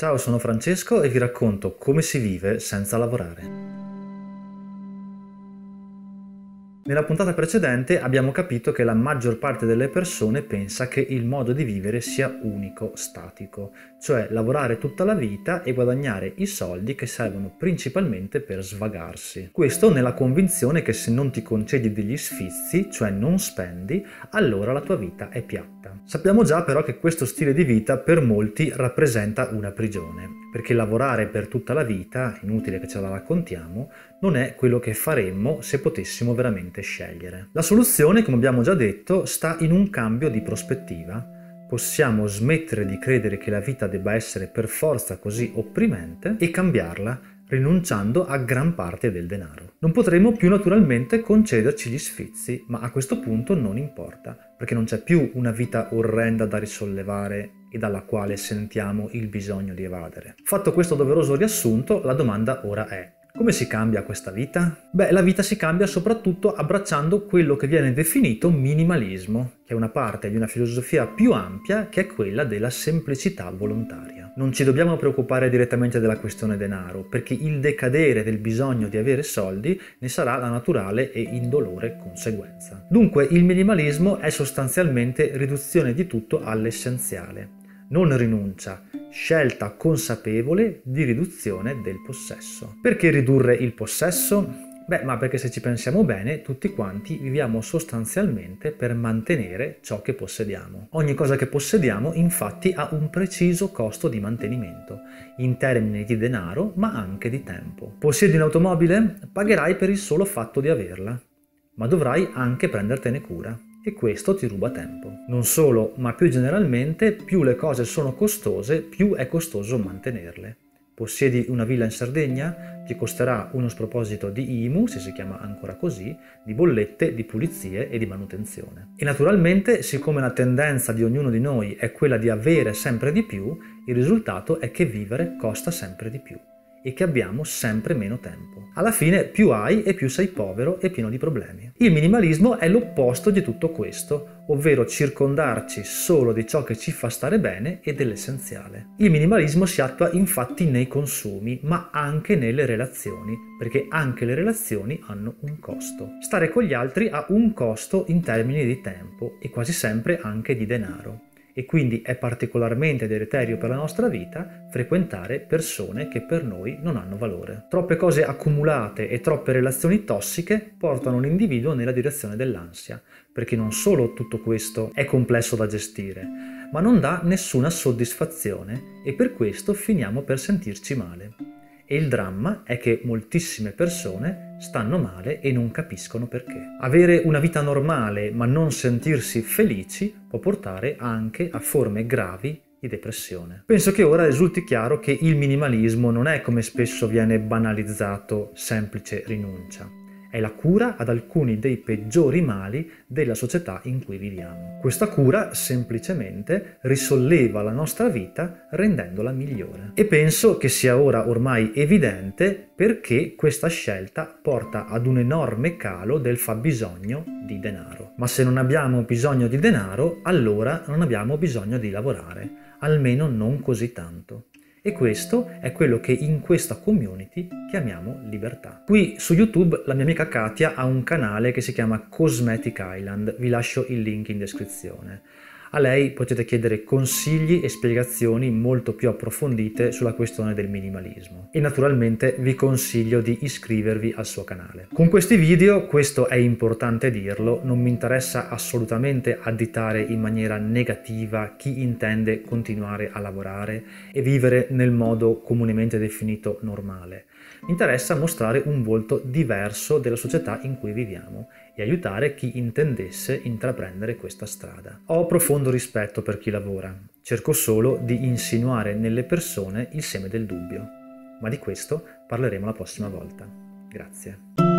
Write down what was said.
Ciao, sono Francesco e vi racconto come si vive senza lavorare. Nella puntata precedente abbiamo capito che la maggior parte delle persone pensa che il modo di vivere sia unico, statico, cioè lavorare tutta la vita e guadagnare i soldi che servono principalmente per svagarsi. Questo nella convinzione che se non ti concedi degli sfizi, cioè non spendi, allora la tua vita è piatta. Sappiamo già però che questo stile di vita per molti rappresenta una prigione, perché lavorare per tutta la vita, inutile che ce la raccontiamo, non è quello che faremmo se potessimo veramente scegliere. La soluzione, come abbiamo già detto, sta in un cambio di prospettiva. Possiamo smettere di credere che la vita debba essere per forza così opprimente e cambiarla rinunciando a gran parte del denaro. Non potremo più naturalmente concederci gli sfizi, ma a questo punto non importa, perché non c'è più una vita orrenda da risollevare e dalla quale sentiamo il bisogno di evadere. Fatto questo doveroso riassunto, la domanda ora è come si cambia questa vita? Beh, la vita si cambia soprattutto abbracciando quello che viene definito minimalismo, che è una parte di una filosofia più ampia che è quella della semplicità volontaria. Non ci dobbiamo preoccupare direttamente della questione denaro, perché il decadere del bisogno di avere soldi ne sarà la naturale e indolore conseguenza. Dunque, il minimalismo è sostanzialmente riduzione di tutto all'essenziale, non rinuncia, scelta consapevole di riduzione del possesso. Perché ridurre il possesso? Beh, ma perché se ci pensiamo bene, tutti quanti viviamo sostanzialmente per mantenere ciò che possediamo. Ogni cosa che possediamo infatti ha un preciso costo di mantenimento, in termini di denaro, ma anche di tempo. Possiedi un'automobile? Pagherai per il solo fatto di averla, ma dovrai anche prendertene cura e questo ti ruba tempo. Non solo, ma più generalmente, più le cose sono costose, più è costoso mantenerle. Possiedi una villa in Sardegna? Ti costerà uno sproposito di IMU, se si chiama ancora così, di bollette, di pulizie e di manutenzione. E naturalmente, siccome la tendenza di ognuno di noi è quella di avere sempre di più, il risultato è che vivere costa sempre di più e che abbiamo sempre meno tempo. Alla fine più hai e più sei povero e pieno di problemi. Il minimalismo è l'opposto di tutto questo, ovvero circondarci solo di ciò che ci fa stare bene e dell'essenziale. Il minimalismo si attua infatti nei consumi, ma anche nelle relazioni, perché anche le relazioni hanno un costo. Stare con gli altri ha un costo in termini di tempo e quasi sempre anche di denaro e quindi è particolarmente deleterio per la nostra vita frequentare persone che per noi non hanno valore. Troppe cose accumulate e troppe relazioni tossiche portano un individuo nella direzione dell'ansia, perché non solo tutto questo è complesso da gestire, ma non dà nessuna soddisfazione e per questo finiamo per sentirci male. E il dramma è che moltissime persone stanno male e non capiscono perché. Avere una vita normale ma non sentirsi felici può portare anche a forme gravi di depressione. Penso che ora risulti chiaro che il minimalismo non è come spesso viene banalizzato semplice rinuncia è la cura ad alcuni dei peggiori mali della società in cui viviamo. Questa cura semplicemente risolleva la nostra vita rendendola migliore. E penso che sia ora ormai evidente perché questa scelta porta ad un enorme calo del fabbisogno di denaro. Ma se non abbiamo bisogno di denaro, allora non abbiamo bisogno di lavorare, almeno non così tanto. E questo è quello che in questa community chiamiamo libertà. Qui su YouTube la mia amica Katia ha un canale che si chiama Cosmetic Island, vi lascio il link in descrizione. A lei potete chiedere consigli e spiegazioni molto più approfondite sulla questione del minimalismo. E naturalmente vi consiglio di iscrivervi al suo canale. Con questi video, questo è importante dirlo, non mi interessa assolutamente additare in maniera negativa chi intende continuare a lavorare e vivere nel modo comunemente definito normale. Interessa mostrare un volto diverso della società in cui viviamo e aiutare chi intendesse intraprendere questa strada. Ho profondo rispetto per chi lavora, cerco solo di insinuare nelle persone il seme del dubbio, ma di questo parleremo la prossima volta. Grazie.